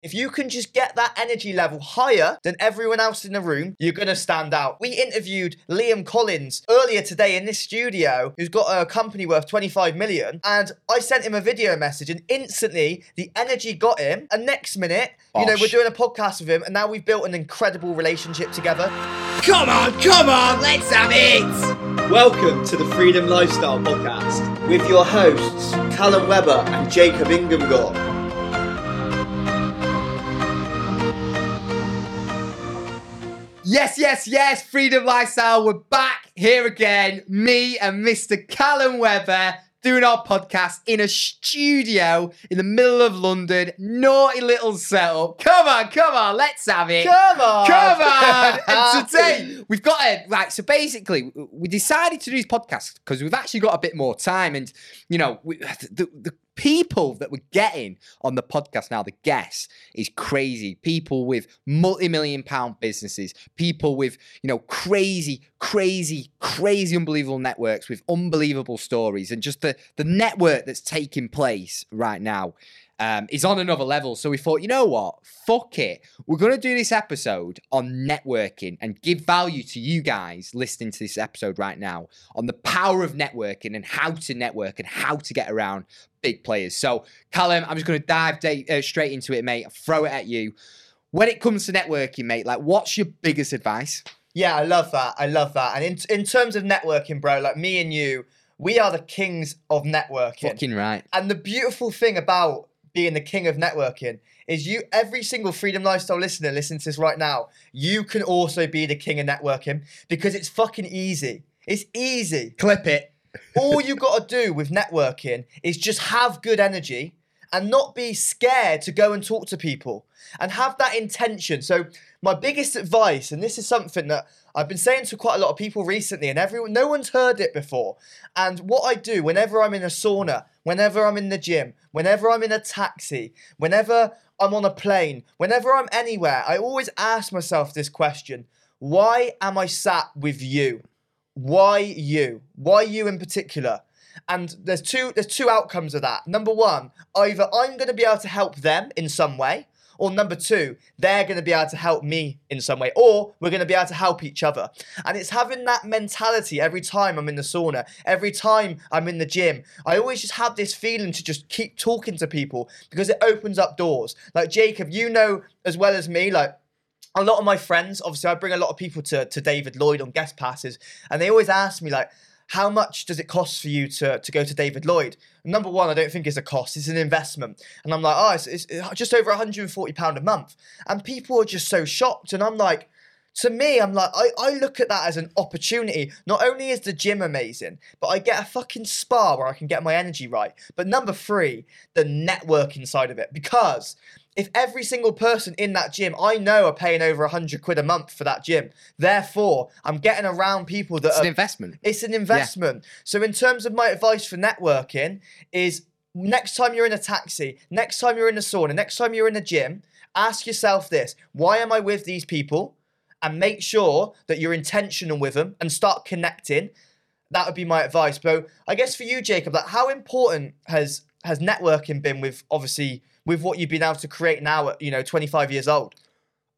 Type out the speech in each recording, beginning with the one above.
If you can just get that energy level higher than everyone else in the room, you're going to stand out. We interviewed Liam Collins earlier today in this studio, who's got a company worth 25 million. And I sent him a video message, and instantly the energy got him. And next minute, you know, we're doing a podcast with him, and now we've built an incredible relationship together. Come on, come on, let's have it! Welcome to the Freedom Lifestyle Podcast with your hosts, Callum Webber and Jacob Inghamgore. Yes, yes, yes, Freedom Lifestyle, we're back here again. Me and Mr. Callum Webber doing our podcast in a studio in the middle of London. Naughty little setup. Come on, come on, let's have it. Come on! Come on! and today we've got a right. So basically, we decided to do this podcast because we've actually got a bit more time, and you know, we, the, the people that we're getting on the podcast now, the guests, is crazy. People with multi-million pound businesses, people with you know crazy, crazy, crazy, unbelievable networks with unbelievable stories, and just the the network that's taking place right now um, is on another level. So we thought, you know what? Fuck it. We're going to do this episode on networking and give value to you guys listening to this episode right now on the power of networking and how to network and how to get around big players. So, Callum, I'm just going to dive da- uh, straight into it, mate. Throw it at you. When it comes to networking, mate, like what's your biggest advice? Yeah, I love that. I love that. And in, in terms of networking, bro, like me and you, we are the kings of networking. Fucking right. And the beautiful thing about being the king of networking is you every single freedom lifestyle listener listening to this right now you can also be the king of networking because it's fucking easy it's easy Clip it. all you got to do with networking is just have good energy and not be scared to go and talk to people and have that intention. So my biggest advice, and this is something that I've been saying to quite a lot of people recently, and everyone, no one's heard it before. And what I do whenever I'm in a sauna, whenever I'm in the gym, whenever I'm in a taxi, whenever I'm on a plane, whenever I'm anywhere, I always ask myself this question: Why am I sat with you? why you? Why you in particular? And there's two there's two outcomes of that. Number one either i'm going to be able to help them in some way or number two they're going to be able to help me in some way or we're going to be able to help each other. And it's having that mentality every time i'm in the sauna every time i'm in the gym. I always just have this feeling to just keep talking to people because it opens up doors. Like jacob you know as well as me like a lot of my friends, obviously, I bring a lot of people to, to David Lloyd on guest passes, and they always ask me, like, how much does it cost for you to, to go to David Lloyd? Number one, I don't think it's a cost, it's an investment. And I'm like, oh, it's, it's just over £140 a month. And people are just so shocked. And I'm like, to me, I'm like, I, I look at that as an opportunity. Not only is the gym amazing, but I get a fucking spa where I can get my energy right. But number three, the networking side of it. Because if every single person in that gym I know are paying over a hundred quid a month for that gym, therefore I'm getting around people that It's are an investment. it's an investment. So in terms of my advice for networking is next time you're in a taxi, next time you're in a sauna, next time you're in a gym, ask yourself this, why am I with these people? And make sure that you're intentional with them and start connecting. That would be my advice. But I guess for you, Jacob, like how important has has networking been with obviously with what you've been able to create now at, you know, 25 years old?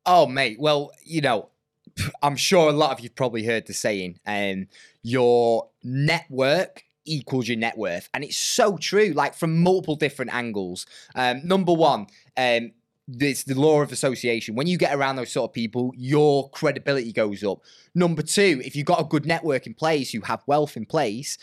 Oh, mate. Well, you know, I'm sure a lot of you've probably heard the saying, um, your network equals your net worth. And it's so true, like from multiple different angles. Um, number one, um, it's the law of association. When you get around those sort of people, your credibility goes up. Number two, if you've got a good network in place, you have wealth in place,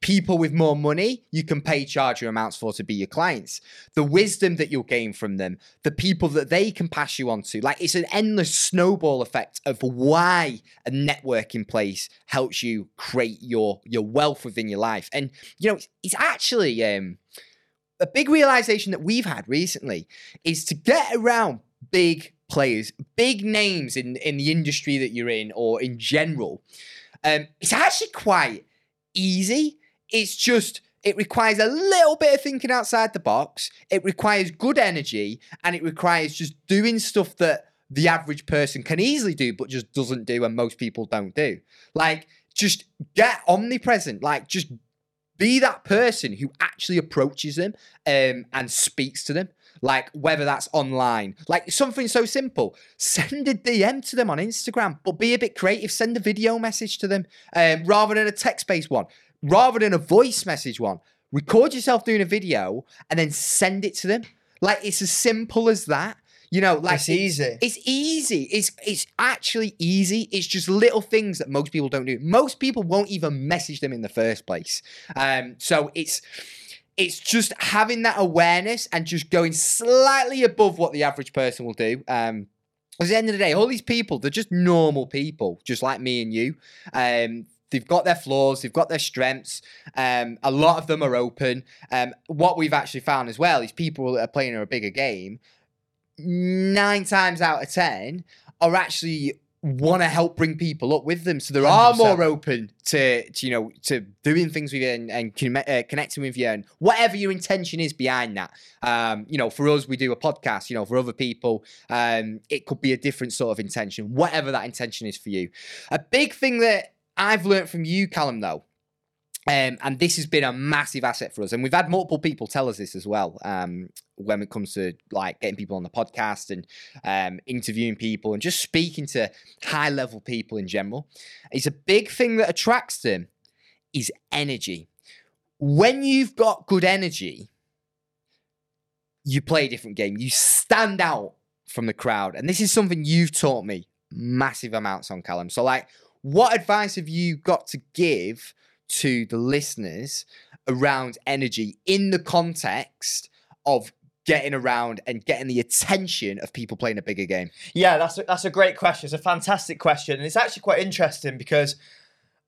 people with more money you can pay charge your amounts for to be your clients. The wisdom that you'll gain from them the people that they can pass you on to like it's an endless snowball effect of why a network in place helps you create your your wealth within your life. And you know it's, it's actually um a big realization that we've had recently is to get around big players big names in in the industry that you're in or in general um it's actually quite easy it's just it requires a little bit of thinking outside the box. It requires good energy and it requires just doing stuff that the average person can easily do, but just doesn't do, and most people don't do. Like, just get omnipresent. Like, just be that person who actually approaches them um, and speaks to them. like whether that's online, like something so simple. Send a DM to them on Instagram, but be a bit creative. Send a video message to them um, rather than a text based one, rather than a voice message one. Record yourself doing a video and then send it to them. Like it's as simple as that. You know, like It's easy. It's easy. It's it's actually easy. It's just little things that most people don't do. Most people won't even message them in the first place. Um, so it's it's just having that awareness and just going slightly above what the average person will do. Um, at the end of the day, all these people, they're just normal people, just like me and you. Um, they've got their flaws, they've got their strengths. Um, a lot of them are open. Um, what we've actually found as well is people that are playing a bigger game, nine times out of ten, are actually want to help bring people up with them. So they are more open to, to, you know, to doing things with you and, and conne- uh, connecting with you and whatever your intention is behind that. Um, you know, for us, we do a podcast, you know, for other people, um, it could be a different sort of intention, whatever that intention is for you. A big thing that I've learned from you, Callum, though, um, and this has been a massive asset for us. And we've had multiple people tell us this as well um, when it comes to like getting people on the podcast and um, interviewing people and just speaking to high level people in general. It's a big thing that attracts them is energy. When you've got good energy, you play a different game. You stand out from the crowd. And this is something you've taught me massive amounts on, Callum. So, like, what advice have you got to give to the listeners around energy in the context of getting around and getting the attention of people playing a bigger game? Yeah, that's a, that's a great question. It's a fantastic question, and it's actually quite interesting because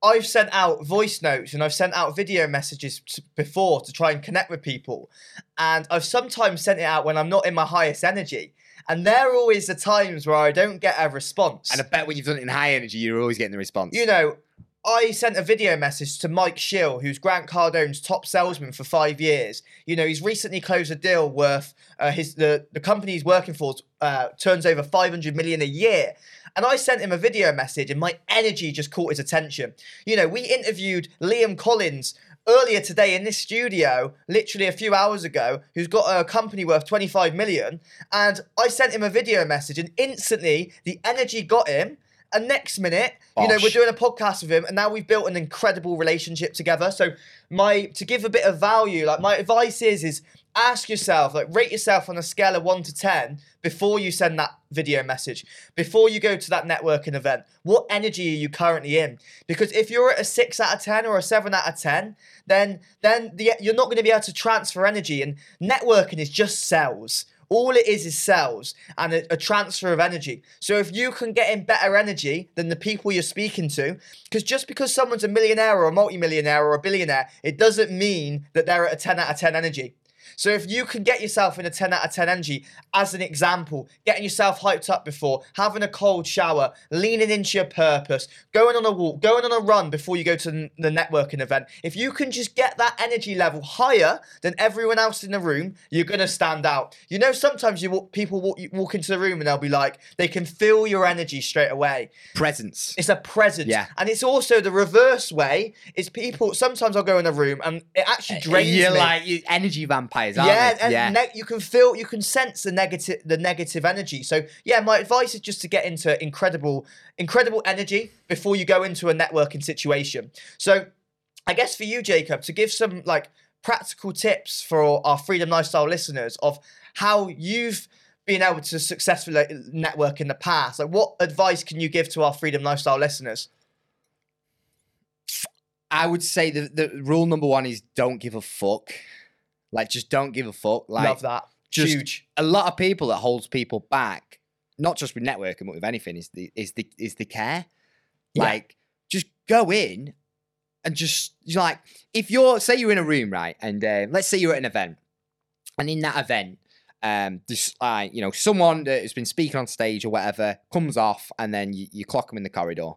I've sent out voice notes and I've sent out video messages t- before to try and connect with people, and I've sometimes sent it out when I'm not in my highest energy, and there are always the times where I don't get a response. And I bet when you've done it in high energy, you're always getting the response. you know, I sent a video message to Mike Schill, who's Grant Cardone's top salesman for five years. You know, he's recently closed a deal worth uh, his the the company he's working for uh, turns over 500 million a year. And I sent him a video message, and my energy just caught his attention. You know, we interviewed Liam Collins earlier today in this studio, literally a few hours ago, who's got a company worth 25 million. And I sent him a video message, and instantly the energy got him. And next minute, you know, we're doing a podcast with him, and now we've built an incredible relationship together. So, my to give a bit of value, like my advice is, is ask yourself, like rate yourself on a scale of one to ten before you send that video message, before you go to that networking event. What energy are you currently in? Because if you're at a six out of ten or a seven out of ten, then then the, you're not going to be able to transfer energy. And networking is just sales. All it is is sales and a, a transfer of energy. So if you can get in better energy than the people you're speaking to, because just because someone's a millionaire or a multimillionaire or a billionaire, it doesn't mean that they're at a 10 out of 10 energy. So if you can get yourself in a 10 out of 10 energy, as an example, getting yourself hyped up before, having a cold shower, leaning into your purpose, going on a walk, going on a run before you go to the networking event, if you can just get that energy level higher than everyone else in the room, you're going to stand out. You know, sometimes you walk, people walk, walk into the room and they'll be like, they can feel your energy straight away. Presence. It's a presence. Yeah. And it's also the reverse way. Is people sometimes I'll go in a room and it actually eh, drains You're me. like you energy vampires, yeah, and yeah. ne- you can feel, you can sense the negative, the negative energy. So yeah, my advice is just to get into incredible, incredible energy before you go into a networking situation. So I guess for you, Jacob, to give some like practical tips for our Freedom Lifestyle listeners of how you've been able to successfully network in the past. Like, what advice can you give to our Freedom Lifestyle listeners? I would say the, the rule number one is don't give a fuck. Like just don't give a fuck. Like Love that. just- Huge. a lot of people that holds people back, not just with networking, but with anything, is the is the is the care. Yeah. Like just go in and just you're like if you're say you're in a room right, and uh, let's say you're at an event, and in that event, um, this like you know someone that has been speaking on stage or whatever comes off, and then you, you clock them in the corridor.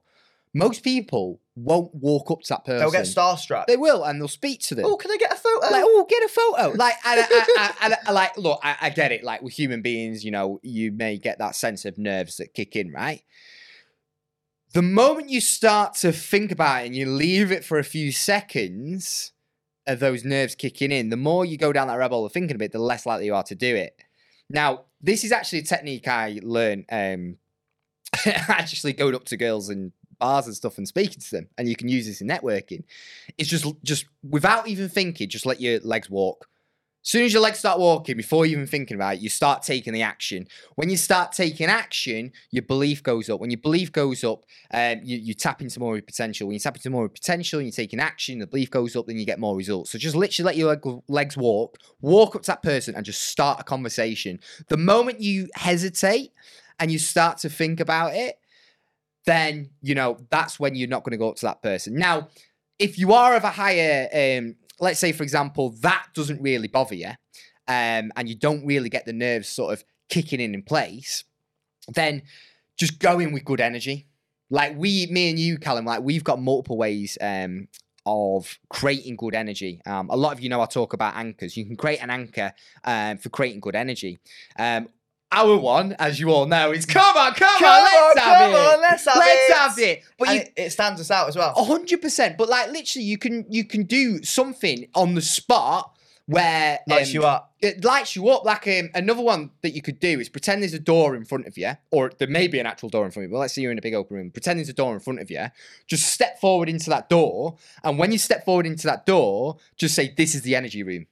Most people won't walk up to that person. They'll get starstruck. They will, and they'll speak to them oh, can I get a photo? like, oh, get a photo. Like, and, I- I- I- and like, look, I, get it. Like, with human beings, you know, you may get that sense of nerves that kick in, right? The moment you start to think about it and you leave it for a few seconds of those nerves kicking in, the more you go down that rabbit hole of thinking of it, the less likely you are to do it. Now, this is actually a technique I learned um, actually going up to girls in bars and stuff and speaking to them, and you can use this in networking. It's just just without even thinking, just let your legs walk. As soon as your legs start walking, before you even thinking about it, you start taking the action. When you start taking action, your belief goes up. When your belief goes up, um, you, you tap into more of your potential. When you tap into more potential and you're taking action, the belief goes up, then you get more results. So just literally let your leg, legs walk, walk up to that person and just start a conversation. The moment you hesitate and you start to think about it, then, you know, that's when you're not going to go up to that person. Now, if you are of a higher um, let's say, for example, that doesn't really bother you, um, and you don't really get the nerves sort of kicking in in place, then just go in with good energy. Like we, me and you, Callum, like we've got multiple ways um, of creating good energy. Um, a lot of you know I talk about anchors. You can create an anchor um, for creating good energy. Um, our one, as you all know, is come on, come, Come on, let's on, have come it. on, let's have let's it. have it. But you, it, stands us out as well. hundred percent. But like literally, you can you can do something on the spot where Lights um, you up. It lights you up. Like um, another one that you could do is pretend there's a door in front of you, or there may be an actual door in front of you. But let's say you're in a big open room. Pretend there's a door in front of you. Just step forward into that door, and when you step forward into that door, just say, "This is the energy room."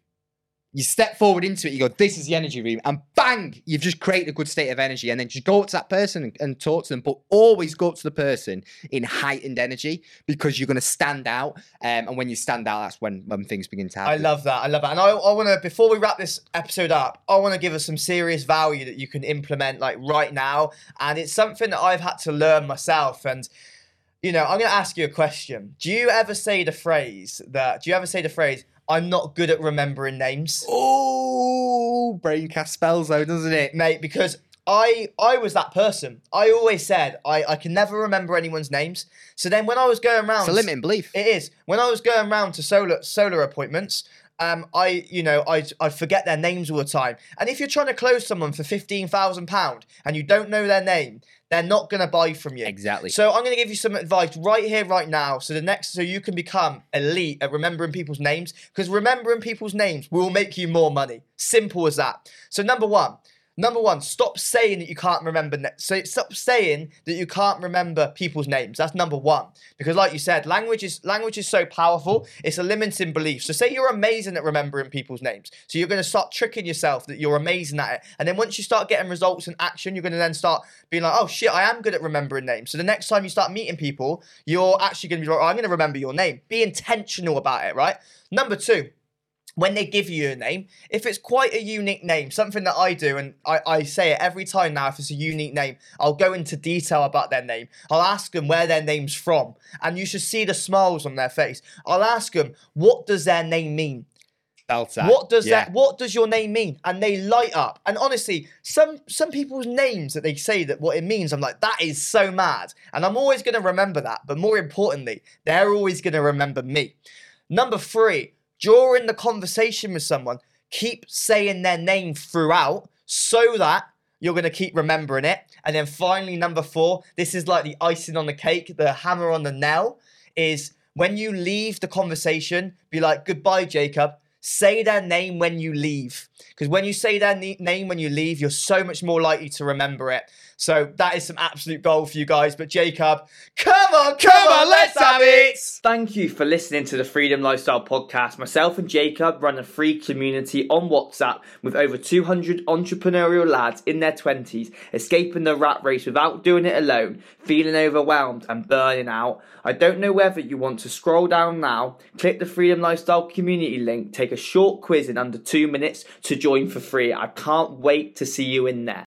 You step forward into it, you go, this is the energy room, and bang, you've just created a good state of energy. And then just go up to that person and, and talk to them, but always go up to the person in heightened energy because you're going to stand out. Um, and when you stand out, that's when, when things begin to happen. I love that. I love that. And I, I want to, before we wrap this episode up, I want to give us some serious value that you can implement like right now. And it's something that I've had to learn myself. And, you know, I'm going to ask you a question. Do you ever say the phrase that, do you ever say the phrase, I'm not good at remembering names? Oh, brain cast spells though, doesn't it? mate, because I I was that person. I always said I, I can never remember anyone's names. So then when I was going around It's a limiting belief. It is. When I was going around to solar solar appointments, um, I you know I I forget their names all the time. And if you're trying to close someone for fifteen thousand pound and you don't know their name, they're not gonna buy from you. Exactly. So I'm gonna give you some advice right here, right now. So the next, so you can become elite at remembering people's names. Because remembering people's names will make you more money. Simple as that. So number one. Number one, stop saying that you can't remember. Na- so stop saying that you can't remember people's names. That's number one. Because, like you said, language is language is so powerful. It's a limiting belief. So say you're amazing at remembering people's names. So you're going to start tricking yourself that you're amazing at it. And then once you start getting results and action, you're going to then start being like, oh shit, I am good at remembering names. So the next time you start meeting people, you're actually going to be like, oh, I'm going to remember your name. Be intentional about it, right? Number two when they give you a name, if it's quite a unique name, something that I do, and I, I say it every time now, if it's a unique name, I'll go into detail about their name. I'll ask them where their name's from, and you should see the smiles on their face. I'll ask them, what does their name mean? What does Yeah. that? What does your name mean? And they light up. And honestly, some some people's names that they say that what it means, I'm like, that is so mad. And I'm always going to remember that. But more importantly, they're always going to remember me. Number three, during the conversation with someone, keep saying their name throughout so that you're going to keep remembering it. And then finally, number four, this is like the icing on the cake, the hammer on the nail, is when you leave the conversation, be like, goodbye, Jacob. Say their name when you leave. Because when you say their ne- name when you leave, you're so much more likely to remember it. So that is some absolute gold for you guys. But Jacob, come on, come, on, let's have it. Thank you for listening to the Freedom Lifestyle Podcast. Myself and Jacob run a free community on WhatsApp with over 200 entrepreneurial lads in their 20s escaping the rat race without doing it alone, feeling overwhelmed and burning out. I don't know whether you want to scroll down now, click the Freedom Lifestyle community link, take a short quiz in under two minutes to join for free. I can't wait to see you in there.